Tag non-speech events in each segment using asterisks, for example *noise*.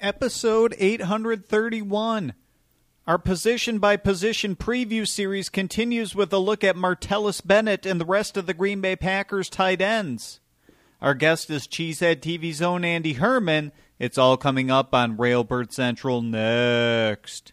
episode 831. Our position by position preview series continues with a look at Martellus Bennett and the rest of the Green Bay Packers tight ends. Our guest is Cheesehead TV's own Andy Herman. It's all coming up on Railbird Central next.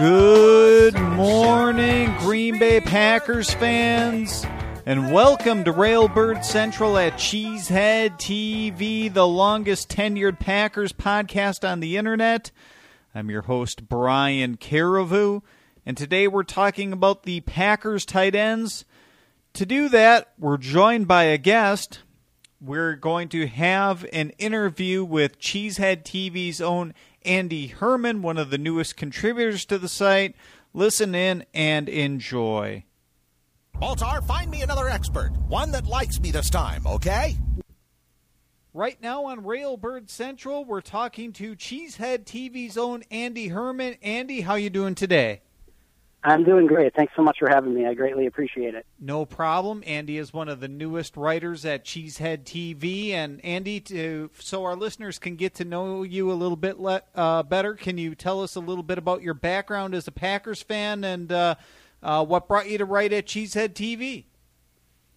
Good morning, Green Bay Packers fans, and welcome to Railbird Central at Cheesehead TV, the longest tenured Packers podcast on the internet. I'm your host, Brian Carriveau, and today we're talking about the Packers tight ends. To do that, we're joined by a guest. We're going to have an interview with Cheesehead TV's own Andy Herman, one of the newest contributors to the site. Listen in and enjoy. Baltar, find me another expert. One that likes me this time, okay? Right now on Railbird Central, we're talking to Cheesehead TV's own Andy Herman. Andy, how you doing today? I'm doing great. Thanks so much for having me. I greatly appreciate it. No problem. Andy is one of the newest writers at Cheesehead TV, and Andy, to so our listeners can get to know you a little bit le- uh, better, can you tell us a little bit about your background as a Packers fan and uh, uh, what brought you to write at Cheesehead TV?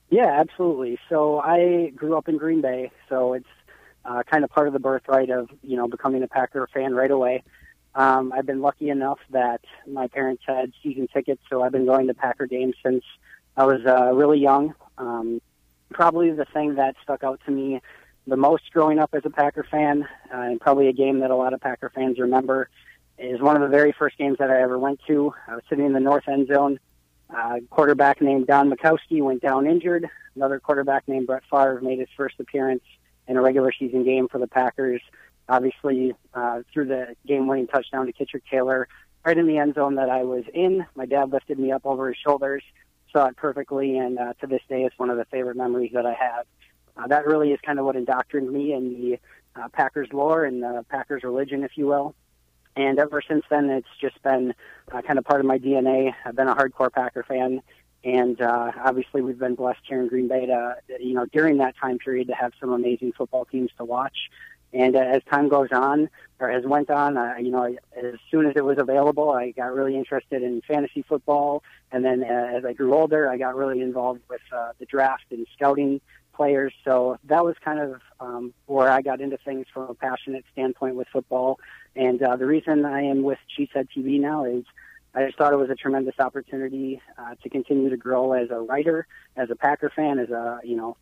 Yeah, absolutely. So I grew up in Green Bay, so it's uh, kind of part of the birthright of you know becoming a Packer fan right away. Um, I've been lucky enough that my parents had season tickets, so I've been going to Packer games since I was uh, really young. Um, probably the thing that stuck out to me the most growing up as a Packer fan, uh, and probably a game that a lot of Packer fans remember, is one of the very first games that I ever went to. I was sitting in the north end zone. Uh, quarterback named Don Majkowski went down injured. Another quarterback named Brett Favre made his first appearance in a regular season game for the Packers obviously uh, threw the game-winning touchdown to Kitrick Taylor right in the end zone that I was in. My dad lifted me up over his shoulders, saw it perfectly, and uh, to this day, it's one of the favorite memories that I have. Uh, that really is kind of what indoctrinated me in the uh, Packers lore and the Packers religion, if you will. And ever since then, it's just been uh, kind of part of my DNA. I've been a hardcore Packer fan, and uh, obviously we've been blessed here in Green Bay to, you know, during that time period to have some amazing football teams to watch. And uh, as time goes on, or as went on, uh, you know, as soon as it was available, I got really interested in fantasy football. And then uh, as I grew older, I got really involved with uh, the draft and scouting players. So that was kind of um, where I got into things from a passionate standpoint with football. And uh, the reason I am with Cheesehead TV now is I just thought it was a tremendous opportunity uh, to continue to grow as a writer, as a Packer fan, as a you know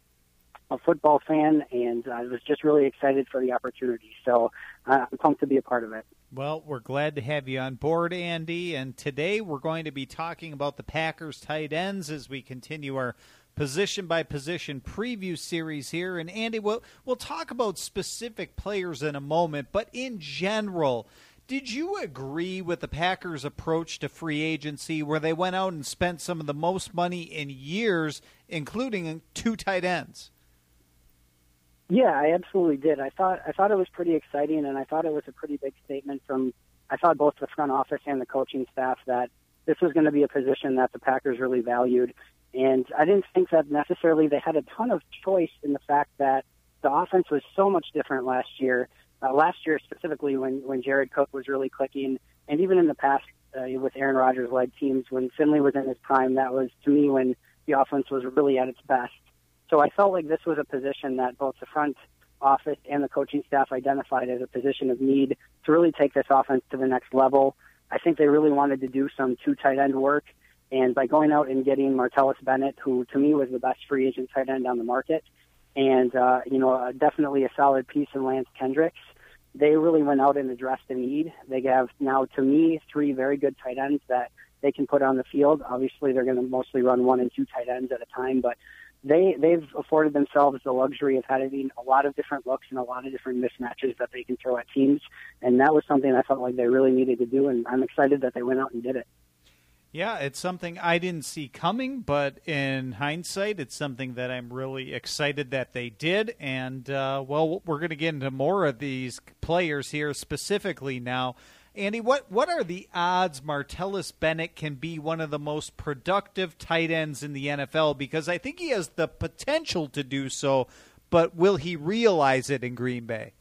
a football fan, and I was just really excited for the opportunity. So uh, I'm pumped to be a part of it. Well, we're glad to have you on board, Andy. And today we're going to be talking about the Packers tight ends as we continue our position by position preview series here. And Andy, we'll, we'll talk about specific players in a moment, but in general, did you agree with the Packers' approach to free agency where they went out and spent some of the most money in years, including two tight ends? Yeah, I absolutely did. I thought I thought it was pretty exciting, and I thought it was a pretty big statement from I thought both the front office and the coaching staff that this was going to be a position that the Packers really valued. And I didn't think that necessarily they had a ton of choice in the fact that the offense was so much different last year. Uh, last year specifically, when when Jared Cook was really clicking, and even in the past uh, with Aaron Rodgers led teams, when Finley was in his prime, that was to me when the offense was really at its best. So I felt like this was a position that both the front office and the coaching staff identified as a position of need to really take this offense to the next level. I think they really wanted to do some two tight end work. And by going out and getting Martellus Bennett, who to me was the best free agent tight end on the market, and, uh, you know, uh, definitely a solid piece in Lance Kendricks, they really went out and addressed the need. They have now, to me, three very good tight ends that they can put on the field. Obviously, they're going to mostly run one and two tight ends at a time, but they they've afforded themselves the luxury of having a lot of different looks and a lot of different mismatches that they can throw at teams, and that was something I felt like they really needed to do, and I'm excited that they went out and did it. Yeah, it's something I didn't see coming, but in hindsight, it's something that I'm really excited that they did. And, uh, well, we're going to get into more of these players here specifically now. Andy, what, what are the odds Martellus Bennett can be one of the most productive tight ends in the NFL? Because I think he has the potential to do so, but will he realize it in Green Bay?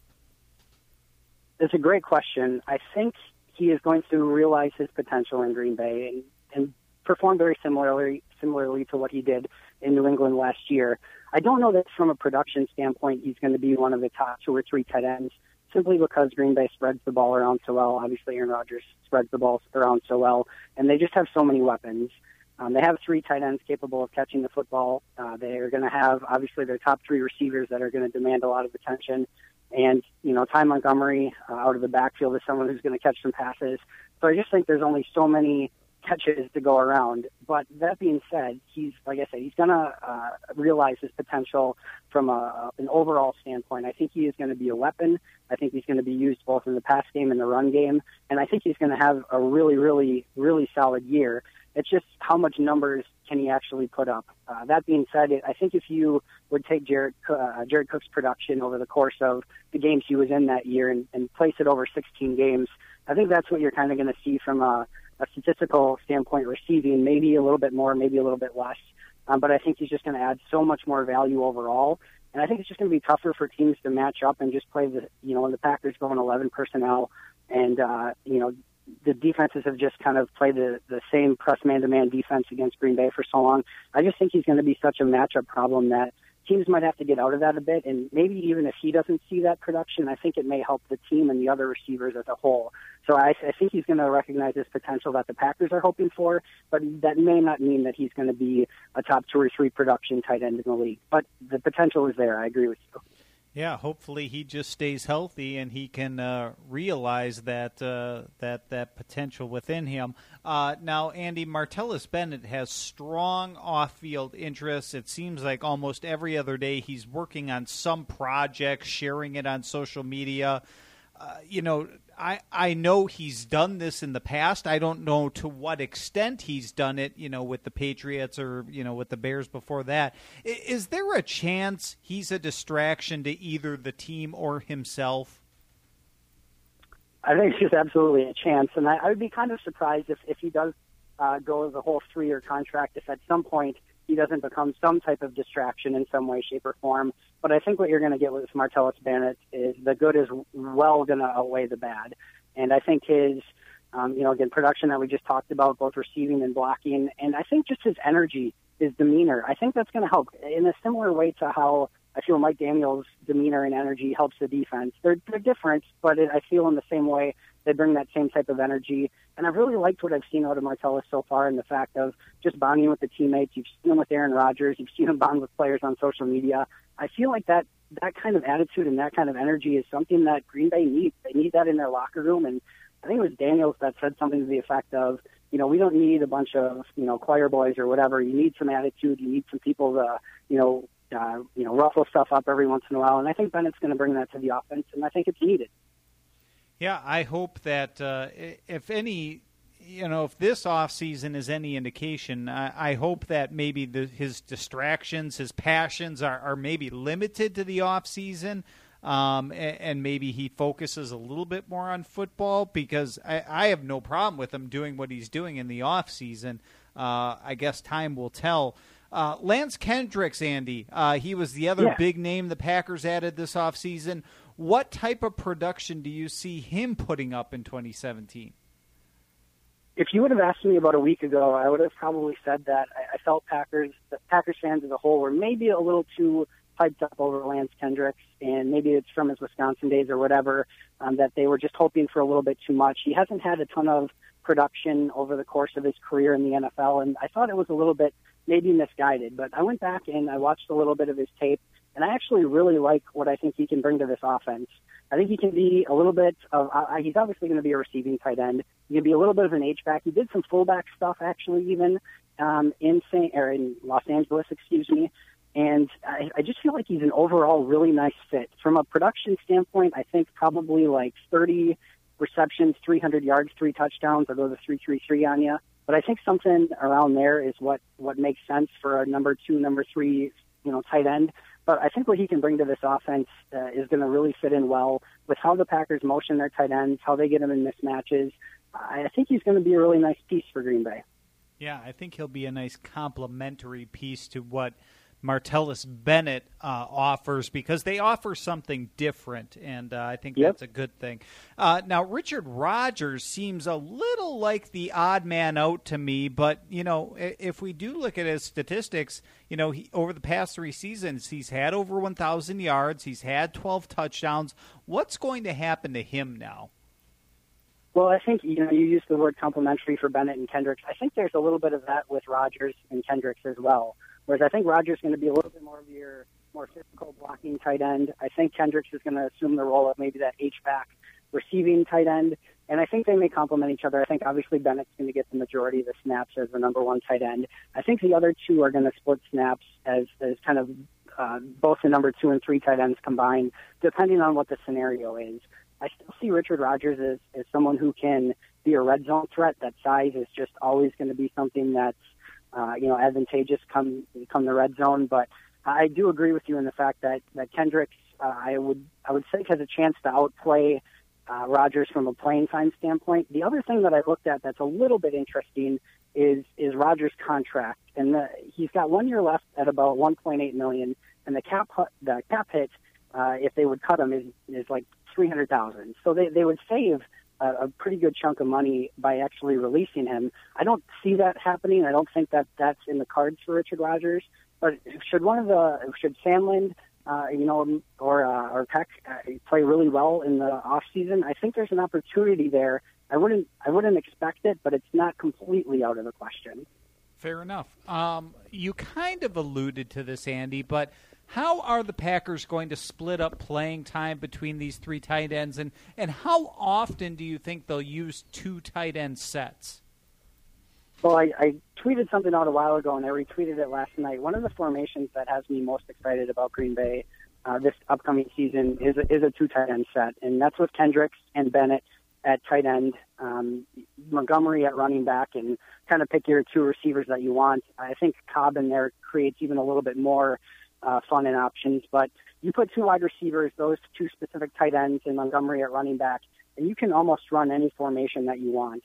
It's a great question. I think he is going to realize his potential in Green Bay and, and perform very similarly similarly to what he did in New England last year. I don't know that from a production standpoint he's going to be one of the top two or three tight ends simply because Green Bay spreads the ball around so well. Obviously, Aaron Rodgers spreads the ball around so well, and they just have so many weapons. Um, they have three tight ends capable of catching the football. Uh, they are going to have obviously their top three receivers that are going to demand a lot of attention. And, you know, Ty Montgomery uh, out of the backfield is someone who's going to catch some passes. So I just think there's only so many catches to go around. But that being said, he's, like I said, he's going to uh, realize his potential from a, an overall standpoint. I think he is going to be a weapon. I think he's going to be used both in the pass game and the run game. And I think he's going to have a really, really, really solid year. It's just how much numbers can he actually put up. Uh, that being said, I think if you would take Jared uh, Jared Cook's production over the course of the games he was in that year and, and place it over 16 games, I think that's what you're kind of going to see from a, a statistical standpoint, receiving maybe a little bit more, maybe a little bit less. Um, but I think he's just going to add so much more value overall. And I think it's just going to be tougher for teams to match up and just play the, you know, when the Packers go in 11 personnel and, uh, you know, the defenses have just kind of played the, the same press man to man defense against Green Bay for so long. I just think he's going to be such a matchup problem that teams might have to get out of that a bit. And maybe even if he doesn't see that production, I think it may help the team and the other receivers as a whole. So I, I think he's going to recognize this potential that the Packers are hoping for, but that may not mean that he's going to be a top two or three production tight end in the league. But the potential is there. I agree with you. Yeah, hopefully he just stays healthy and he can uh, realize that uh, that that potential within him. Uh, now, Andy Martellus Bennett has strong off-field interests. It seems like almost every other day he's working on some project, sharing it on social media. Uh, you know, I I know he's done this in the past. I don't know to what extent he's done it. You know, with the Patriots or you know with the Bears before that. Is there a chance he's a distraction to either the team or himself? I think there's absolutely a chance, and I, I would be kind of surprised if if he does uh, go the whole three year contract. If at some point he doesn't become some type of distraction in some way, shape, or form. But I think what you're going to get with Martellus Bennett is the good is well going to outweigh the bad. And I think his, um, you know, again, production that we just talked about, both receiving and blocking, and I think just his energy, his demeanor, I think that's going to help in a similar way to how I feel Mike Daniels' demeanor and energy helps the defense. They're, they're different, but it, I feel in the same way they bring that same type of energy. And I've really liked what I've seen out of Martellus so far in the fact of just bonding with the teammates. You've seen him with Aaron Rodgers. You've seen him bond with players on social media. I feel like that that kind of attitude and that kind of energy is something that Green Bay needs. They need that in their locker room. And I think it was Daniels that said something to the effect of, you know, we don't need a bunch of, you know, choir boys or whatever. You need some attitude. You need some people to, you know, uh, you know, ruffle stuff up every once in a while. And I think Bennett's going to bring that to the offense, and I think it's needed. Yeah, I hope that uh, if any, you know, if this off season is any indication, I, I hope that maybe the, his distractions, his passions are, are maybe limited to the off season. Um, and, and, maybe he focuses a little bit more on football because I, I have no problem with him doing what he's doing in the off season. Uh, I guess time will tell. Uh, Lance Kendricks, Andy, uh, he was the other yeah. big name the Packers added this offseason. What type of production do you see him putting up in 2017? If you would have asked me about a week ago, I would have probably said that I, I felt Packers, the Packers fans as a whole, were maybe a little too hyped up over Lance Kendricks, and maybe it's from his Wisconsin days or whatever, um, that they were just hoping for a little bit too much. He hasn't had a ton of production over the course of his career in the NFL, and I thought it was a little bit maybe misguided. But I went back and I watched a little bit of his tape, and I actually really like what I think he can bring to this offense. I think he can be a little bit of, uh, he's obviously going to be a receiving tight end. He can be a little bit of an H-back. He did some fullback stuff actually even um, in St. or in Los Angeles, excuse me. And I, I just feel like he's an overall really nice fit. From a production standpoint, I think probably like 30 receptions, 300 yards, three touchdowns. I'll go the 333 on you. But I think something around there is what, what makes sense for a number two, number three, you know, tight end. But I think what he can bring to this offense uh, is going to really fit in well with how the Packers motion their tight ends, how they get them in mismatches. I think he's going to be a really nice piece for Green Bay. Yeah, I think he'll be a nice complementary piece to what Martellus Bennett uh, offers because they offer something different, and uh, I think yep. that's a good thing. Uh, now, Richard Rodgers seems a little like the odd man out to me, but you know, if we do look at his statistics, you know, he, over the past three seasons, he's had over 1,000 yards, he's had 12 touchdowns. What's going to happen to him now? Well, I think you know you used the word complementary for Bennett and Kendricks. I think there's a little bit of that with Rogers and Kendricks as well. Whereas I think Rodgers is going to be a little bit more of your more physical blocking tight end. I think Kendricks is going to assume the role of maybe that H back receiving tight end. And I think they may complement each other. I think obviously Bennett's going to get the majority of the snaps as the number one tight end. I think the other two are going to split snaps as, as kind of uh, both the number two and three tight ends combined, depending on what the scenario is. I still see Richard Rodgers as, as someone who can be a red zone threat. That size is just always going to be something that's uh, you know, advantageous come come the red zone. But I do agree with you in the fact that that Kendricks, uh, I would I would say, has a chance to outplay uh, Rodgers from a playing time standpoint. The other thing that I looked at that's a little bit interesting is is Rodgers' contract, and the, he's got one year left at about 1.8 million, and the cap the cap hit uh, if they would cut him is is like 300,000. So they they would save a, pretty good chunk of money by actually releasing him. I don't see that happening. I don't think that that's in the cards for Richard Rodgers. But should one of the should Sandland, uh, you know, or uh, or Peck uh, play really well in the off season, I think there's an opportunity there. I wouldn't I wouldn't expect it, but it's not completely out of the question. Fair enough. Um, you kind of alluded to this, Andy, but how are the Packers going to split up playing time between these three tight ends, and, and how often do you think they'll use two tight end sets? Well, I, I tweeted something out a while ago, and I retweeted it last night. One of the formations that has me most excited about Green Bay uh, this upcoming season is a, is a two tight end set, and that's with Kendricks and Bennett at tight end, um, Montgomery at running back, and kind of pick your two receivers that you want. I think Cobb in there creates even a little bit more uh, fun and options. But you put two wide receivers, those two specific tight ends, and Montgomery at running back, and you can almost run any formation that you want.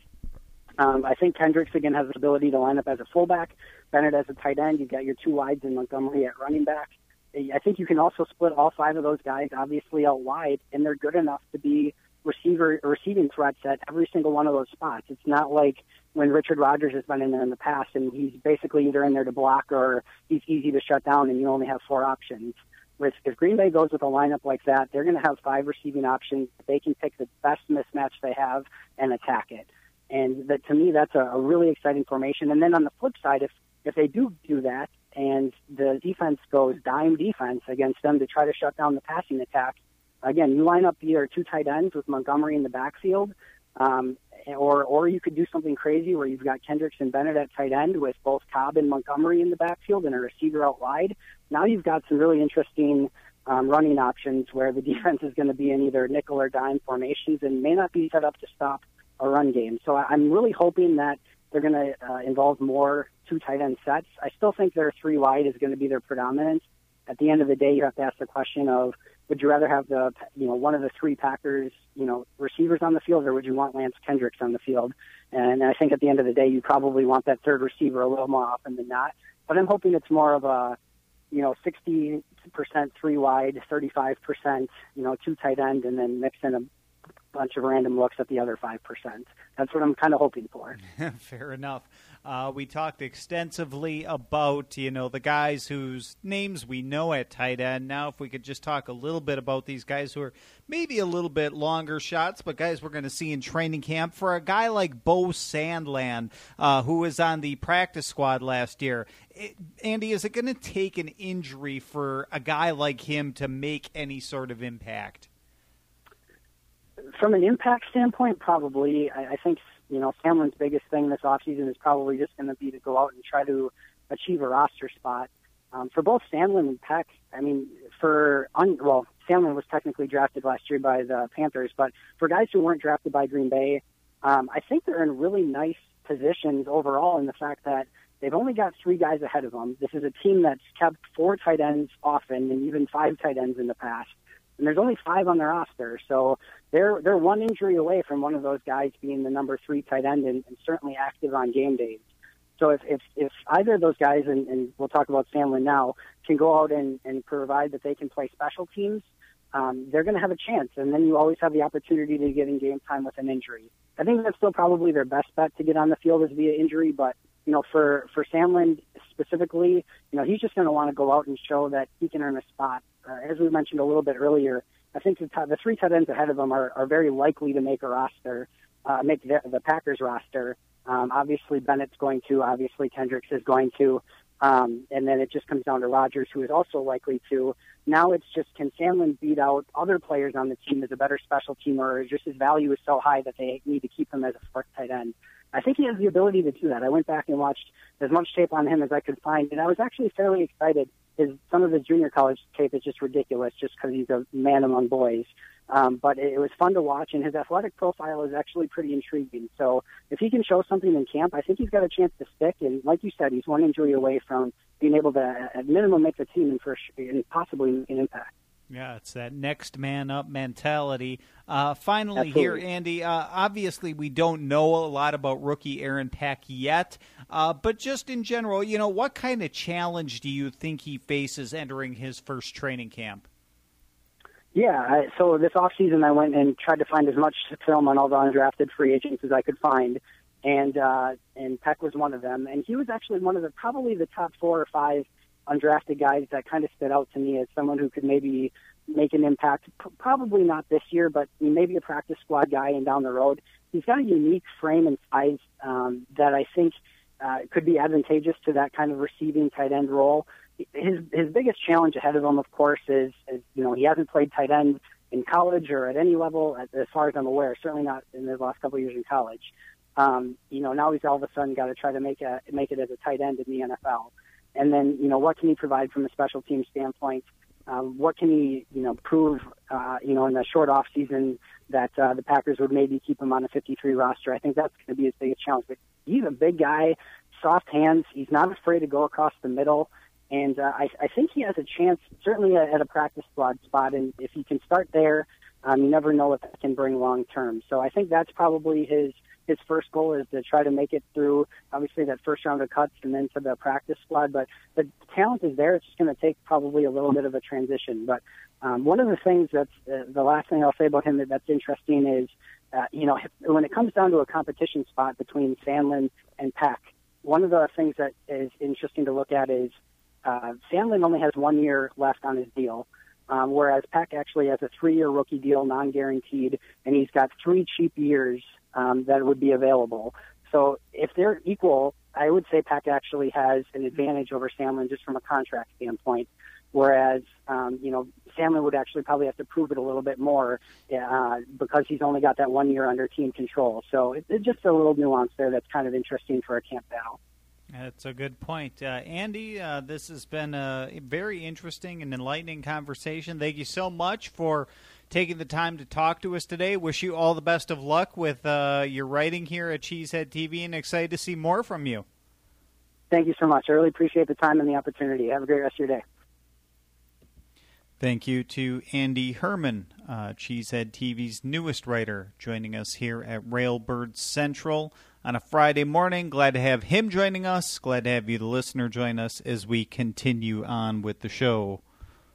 Um, I think Kendricks again has the ability to line up as a fullback, Bennett as a tight end. You've got your two wides and Montgomery at running back. I think you can also split all five of those guys obviously out wide, and they're good enough to be receiver receiving threats at every single one of those spots. It's not like when Richard Rodgers has been in there in the past and he's basically either in there to block or he's easy to shut down and you only have four options. With if Green Bay goes with a lineup like that, they're going to have five receiving options. They can pick the best mismatch they have and attack it. And that to me, that's a, a really exciting formation. And then on the flip side, if if they do do that and the defense goes dime defense against them to try to shut down the passing attack, again, you line up either two tight ends with Montgomery in the backfield, um, or or you could do something crazy where you've got Kendricks and Bennett at tight end with both Cobb and Montgomery in the backfield and a receiver out wide. Now you've got some really interesting um, running options where the *laughs* defense is going to be in either nickel or dime formations and may not be set up to stop a run game. So I'm really hoping that they're going to uh, involve more two tight end sets. I still think their three wide is going to be their predominant. At the end of the day, you have to ask the question of would you rather have the you know one of the three Packers you know receivers on the field, or would you want Lance Kendricks on the field? And I think at the end of the day, you probably want that third receiver a little more often than not. But I'm hoping it's more of a you know 60% three wide, 35% you know two tight end, and then mix in a bunch of random looks at the other 5%. That's what I'm kind of hoping for. *laughs* Fair enough. Uh, we talked extensively about you know the guys whose names we know at tight end. Now, if we could just talk a little bit about these guys who are maybe a little bit longer shots, but guys we're going to see in training camp. For a guy like Beau Sandland, uh, who was on the practice squad last year, it, Andy, is it going to take an injury for a guy like him to make any sort of impact? From an impact standpoint, probably. I, I think you know, Sandland's biggest thing this offseason is probably just going to be to go out and try to achieve a roster spot. Um, for both Sandland and Peck, I mean, for, un, well, Sandland was technically drafted last year by the Panthers, but for guys who weren't drafted by Green Bay, um, I think they're in really nice positions overall in the fact that They've only got three guys ahead of them. This is a team that's kept four tight ends often and even five tight ends in the past. And there's only five on their roster, so they're they're one injury away from one of those guys being the number three tight end and, and certainly active on game days. So if if, if either of those guys, and, and we'll talk about Sandland now, can go out and, and provide that they can play special teams, um, they're going to have a chance. And then you always have the opportunity to get in game time with an injury. I think that's still probably their best bet to get on the field is via injury. But you know, for for Sandland specifically, you know, he's just going to want to go out and show that he can earn a spot. Uh, as we mentioned a little bit earlier, I think the, t- the three tight ends ahead of him are, are very likely to make a roster, uh, make the, the Packers roster. Um, obviously, Bennett's going to. Obviously, Kendricks is going to. Um, and then it just comes down to Rodgers, who is also likely to. Now it's just can Sandland beat out other players on the team as a better special teamer, or just his value is so high that they need to keep him as a fourth tight end. I think he has the ability to do that. I went back and watched as much tape on him as I could find, and I was actually fairly excited. His some of his junior college tape is just ridiculous, just because he's a man among boys. Um, but it, was fun to watch, and his athletic profile is actually pretty intriguing. So if he can show something in camp, I think he's got a chance to stick. And like you said, he's one injury away from being able to, at minimum, make the team and, for, and possibly an impact. Yeah, it's that next man up mentality. Uh, finally, Absolutely. here, Andy, uh, obviously we don't know a lot about rookie Aaron Peck yet, uh, but just in general, you know, what kind of challenge do you think he faces entering his first training camp? Yeah, I, so this off season I went and tried to find as much film on all the undrafted free agents as I could find, and uh, and Peck was one of them, and he was actually one of the probably the top four or five undrafted guys that kind of stood out to me as someone who could maybe make an impact. P- probably not this year, but maybe a practice squad guy and down the road. He's got a unique frame and size um, that I think uh, could be advantageous to that kind of receiving tight end role his his biggest challenge ahead of him, of course, is, is you know he hasn't played tight end in college or at any level, as far as I'm aware. Certainly not in the last couple of years in college. Um, you know, now he's all of a sudden got to try to make a make it as a tight end in the NFL. And then, you know, what can he provide from a special team standpoint? Um, what can he, you know, prove, uh, you know, in the short off season that uh, the Packers would maybe keep him on a 53 roster? I think that's going to be his biggest challenge. But he's a big guy, soft hands. He's not afraid to go across the middle. And uh, I, I think he has a chance, certainly at a practice squad spot. And if he can start there, um, you never know what that can bring long term. So I think that's probably his his first goal is to try to make it through, obviously that first round of cuts and then to the practice squad. But the talent is there. It's just going to take probably a little bit of a transition. But um, one of the things that's uh, the last thing I'll say about him that, that's interesting is, uh, you know, when it comes down to a competition spot between Sandland and Peck, one of the things that is interesting to look at is uh, Sandland only has one year left on his deal, um, whereas Peck actually has a three-year rookie deal, non-guaranteed, and he's got three cheap years um, that would be available. So if they're equal, I would say Peck actually has an advantage over Sandland just from a contract standpoint. Whereas, um, you know, Sandland would actually probably have to prove it a little bit more uh, because he's only got that one year under team control. So it, it's just a little nuance there that's kind of interesting for a camp battle. That's a good point. Uh, Andy, uh, this has been a very interesting and enlightening conversation. Thank you so much for taking the time to talk to us today. Wish you all the best of luck with uh, your writing here at Cheesehead TV and excited to see more from you. Thank you so much. I really appreciate the time and the opportunity. Have a great rest of your day. Thank you to Andy Herman, uh, Cheesehead TV's newest writer, joining us here at Railbird Central on a Friday morning. Glad to have him joining us. Glad to have you, the listener, join us as we continue on with the show.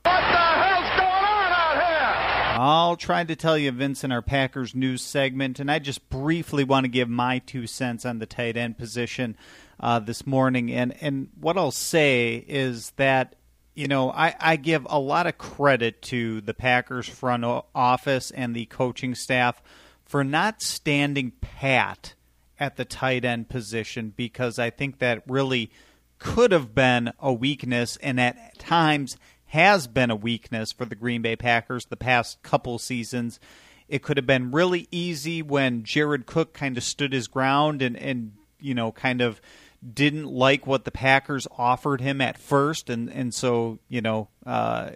What the hell's going on out here? I'll try to tell you, Vince, in our Packers news segment, and I just briefly want to give my two cents on the tight end position uh, this morning. And, and what I'll say is that you know, I, I give a lot of credit to the Packers front office and the coaching staff for not standing pat at the tight end position because I think that really could have been a weakness and at times has been a weakness for the Green Bay Packers the past couple seasons. It could have been really easy when Jared Cook kind of stood his ground and, and you know, kind of didn't like what the Packers offered him at first, and and so you know uh,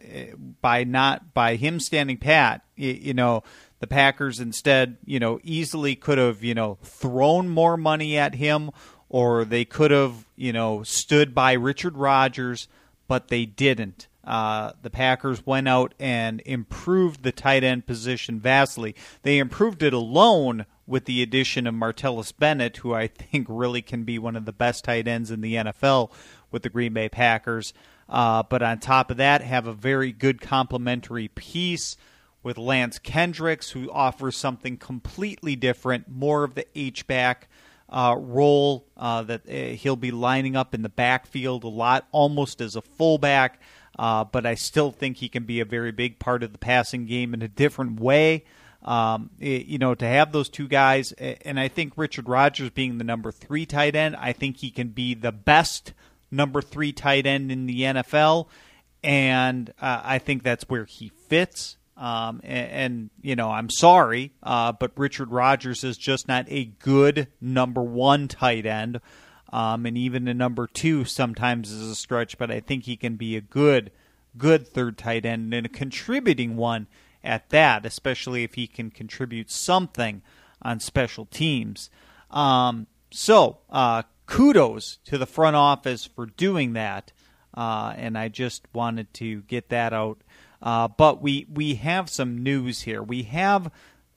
by not by him standing pat, you, you know the Packers instead, you know, easily could have, you know, thrown more money at him or they could have, you know, stood by Richard Rodgers, but they didn't. Uh, the Packers went out and improved the tight end position vastly. They improved it alone with the addition of Martellus Bennett, who I think really can be one of the best tight ends in the NFL with the Green Bay Packers. Uh, but on top of that, have a very good complementary piece with Lance Kendricks, who offers something completely different, more of the H back uh, role uh, that uh, he'll be lining up in the backfield a lot, almost as a fullback. Uh, but I still think he can be a very big part of the passing game in a different way. Um, it, you know, to have those two guys, and I think Richard Rodgers being the number three tight end, I think he can be the best number three tight end in the NFL, and uh, I think that's where he fits. Um, and, and, you know, I'm sorry, uh, but Richard Rodgers is just not a good number one tight end. Um, and even a number two sometimes is a stretch, but I think he can be a good, good third tight end and a contributing one at that, especially if he can contribute something on special teams. Um, so, uh, kudos to the front office for doing that. Uh, and I just wanted to get that out. Uh, but we, we have some news here. We have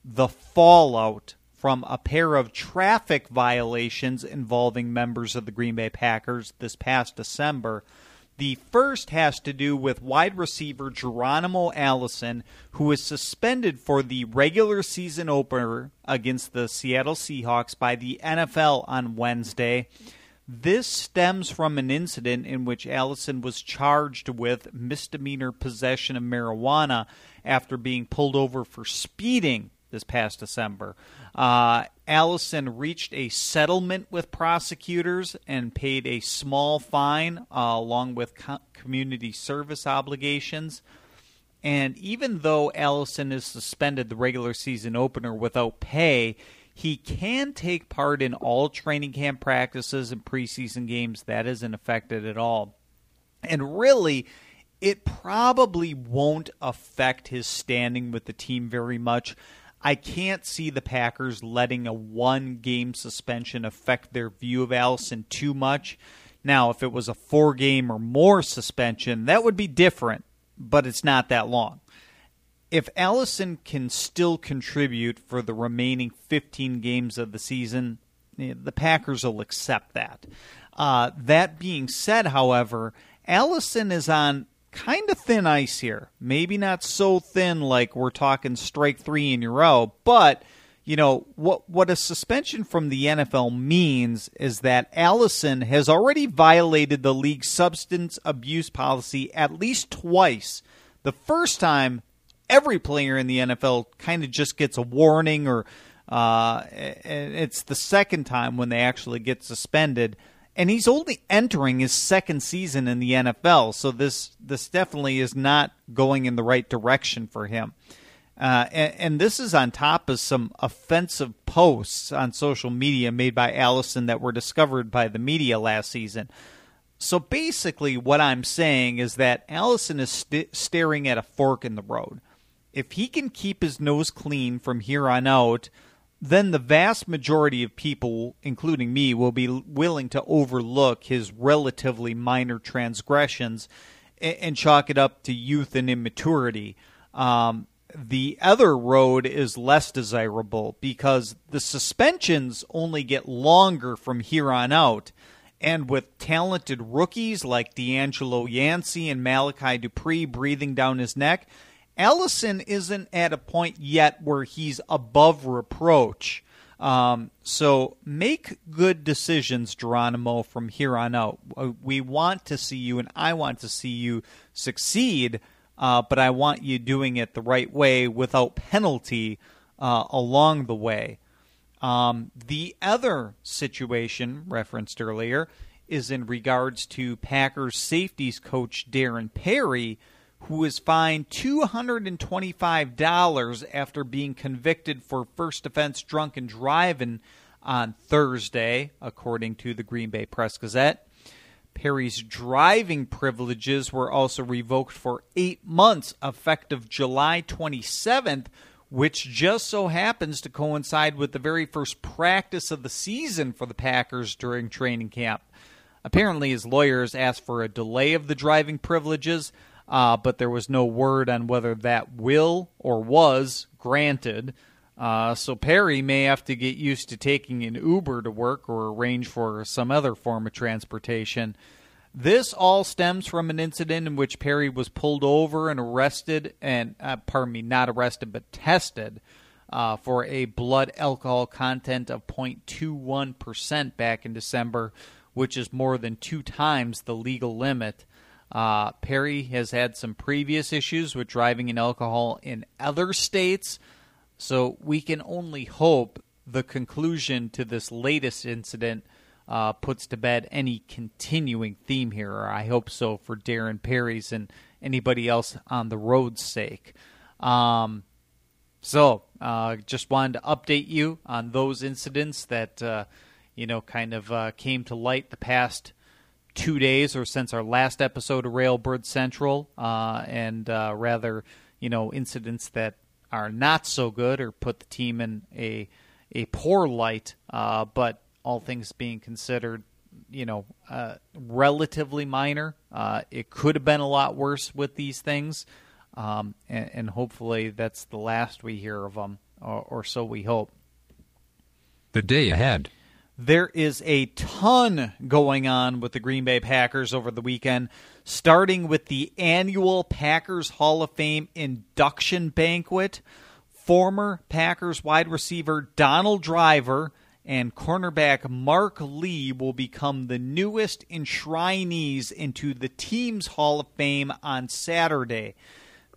the fallout from a pair of traffic violations involving members of the Green Bay Packers this past December. The first has to do with wide receiver Geronimo Allison, who was suspended for the regular season opener against the Seattle Seahawks by the NFL on Wednesday. This stems from an incident in which Allison was charged with misdemeanor possession of marijuana after being pulled over for speeding this past December. Uh, Allison reached a settlement with prosecutors and paid a small fine uh, along with co- community service obligations. And even though Allison is suspended the regular season opener without pay, he can take part in all training camp practices and preseason games. That isn't affected at all. And really, it probably won't affect his standing with the team very much. I can't see the Packers letting a one game suspension affect their view of Allison too much. Now, if it was a four game or more suspension, that would be different, but it's not that long. If Allison can still contribute for the remaining 15 games of the season, eh, the Packers will accept that. Uh, that being said, however, Allison is on kind of thin ice here. Maybe not so thin like we're talking strike three in a row, but you know what what a suspension from the NFL means is that Allison has already violated the league's substance abuse policy at least twice. The first time every player in the NFL kind of just gets a warning or uh, it's the second time when they actually get suspended and he's only entering his second season in the NFL. So this this definitely is not going in the right direction for him. Uh, and, and, this is on top of some offensive posts on social media made by Allison that were discovered by the media last season. So basically, what I'm saying is that Allison is st- staring at a fork in the road. If he can keep his nose clean from here on out, then the vast majority of people, including me, will be willing to overlook his relatively minor transgressions and, chalk it up to youth and immaturity. Um, the other road is less desirable because the suspensions only get longer from here on out. And with talented rookies like DeAngelo Yancey and Malachi Dupre breathing down his neck, Allison isn't at a point yet where he's above reproach. Um, so make good decisions, Geronimo, from here on out. Uh, we want to see you, and I want to see you succeed, uh, but I want you doing it the right way without penalty uh, along the way. Um, the other situation referenced earlier is in regards to Packers safeties coach Darren Perry who was fined $225 after being convicted for first offense drunken driving on Thursday, according to the Green Bay Press Gazette. Perry's driving privileges were also revoked for eight months, effective July 27th, which just so happens to coincide with the very first practice of the season for the Packers during training camp. Apparently, his lawyers asked for a delay of the driving privileges, uh, but there was no word on whether that will or was granted. Uh, so Perry may have to get used to taking an Uber to work or arrange for some other form of transportation. This all stems from an incident in which Perry was pulled over and arrested, and uh, pardon me, not arrested but tested uh, for a blood alcohol content of 0.21% back in December, which is more than two times the legal limit. Uh, Perry has had some previous issues with driving and alcohol in other states, so we can only hope the conclusion to this latest incident uh, puts to bed any continuing theme here, or I hope so for Darren Perry's and anybody else on the road's sake. Um, so, uh, just wanted to update you on those incidents that, uh, you know, kind of uh, came to light the past two days or since our last episode of Railbird Central, uh, and uh, rather, you know, incidents that are not so good or put the team in a a poor light, uh, but all things being considered, you know, uh, relatively minor. Uh, it could have been a lot worse with these things, um, and, and, hopefully that's the last we hear of them, or, or so we hope. The day ahead. There is a ton going on with the Green Bay Packers over the weekend, starting with the annual Packers Hall of Fame induction banquet. Former Packers wide receiver Donald Driver and cornerback Mark Lee will become the newest enshrinees into the team's Hall of Fame on Saturday.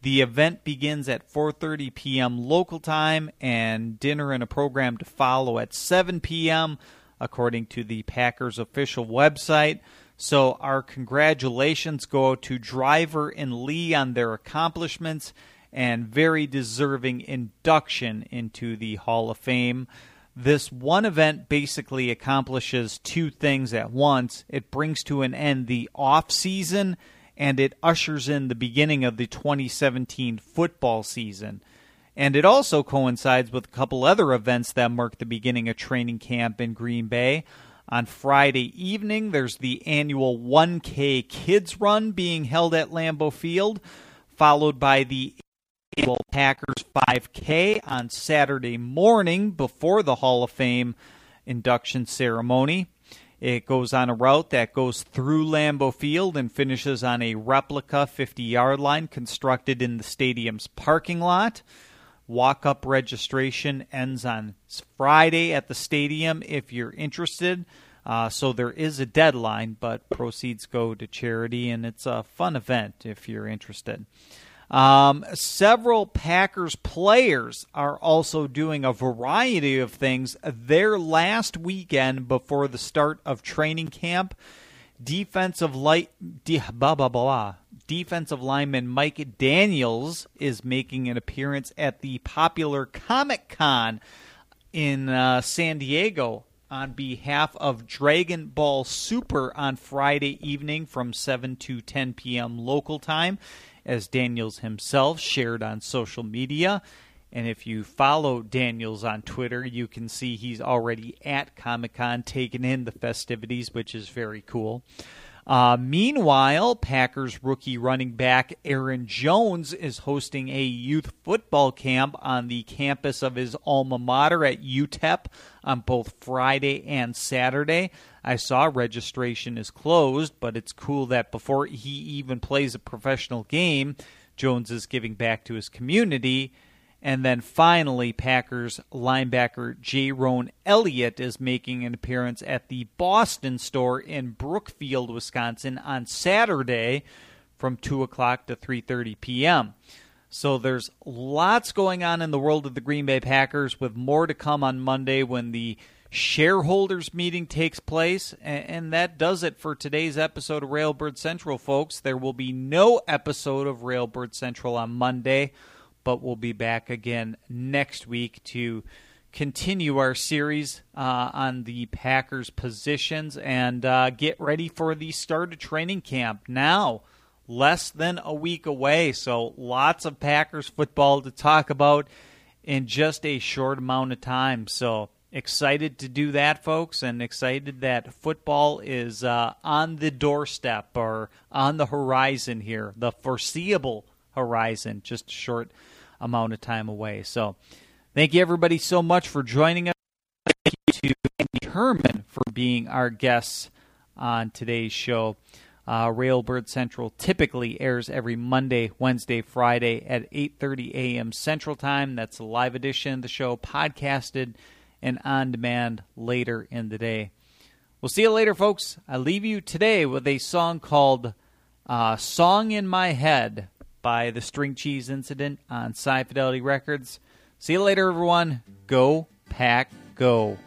The event begins at 4:30 p.m. local time and dinner and a program to follow at 7 p.m. according to the Packers official website. So our congratulations go to Driver and Lee on their accomplishments and very deserving induction into the Hall of Fame. This one event basically accomplishes two things at once. It brings to an end the off season and it ushers in the beginning of the 2017 football season. And it also coincides with a couple other events that mark the beginning of training camp in Green Bay. On Friday evening, there's the annual 1K Kids Run being held at Lambeau Field, followed by the annual Packers 5K on Saturday morning before the Hall of Fame induction ceremony. It goes on a route that goes through Lambeau Field and finishes on a replica 50 yard line constructed in the stadium's parking lot. Walk up registration ends on Friday at the stadium if you're interested. Uh, so there is a deadline, but proceeds go to charity, and it's a fun event if you're interested. Um, several Packers players are also doing a variety of things. Their last weekend before the start of training camp, defensive light, de, blah blah blah. Defensive lineman Mike Daniels is making an appearance at the popular Comic Con in uh, San Diego on behalf of Dragon Ball Super on Friday evening from 7 to 10 p.m. local time as Daniels himself shared on social media. And if you follow Daniels on Twitter, you can see he's already at Comic Con taking in the festivities, which is very cool. Uh, meanwhile, Packers rookie running back Aaron Jones is hosting a youth football camp on the campus of his alma mater at UTEP on both Friday and Saturday. I saw registration is closed, but it's cool that before he even plays a professional game, Jones is giving back to his community. And then finally, Packers linebacker Jayrone Elliott is making an appearance at the Boston store in Brookfield, Wisconsin on Saturday from 2 o'clock to 3.30 p.m. So there's lots going on in the world of the Green Bay Packers with more to come on Monday when the – shareholders meeting takes place. And that does it for today's episode of Railbird Central, folks. There will be no episode of Railbird Central on Monday, but we'll be back again next week to continue our series uh, on the Packers positions and uh, get ready for the start of training camp now. Less than a week away, so lots of Packers football to talk about in just a short amount of time. So excited to do that, folks, and excited that football is uh, on the doorstep or on the horizon here, the foreseeable horizon, just a short amount of time away. So thank you, everybody, so much for joining us. Thank you to Andy Herman for being our guests on today's show. Uh, Railbird Central typically airs every Monday, Wednesday, Friday at 8:30 a.m. Central Time. That's a live edition of the show, podcasted and on demand later in the day. We'll see you later, folks. I leave you today with a song called uh, "Song in My Head" by the String Cheese Incident on Sci Fidelity Records. See you later, everyone. Go Pack Go.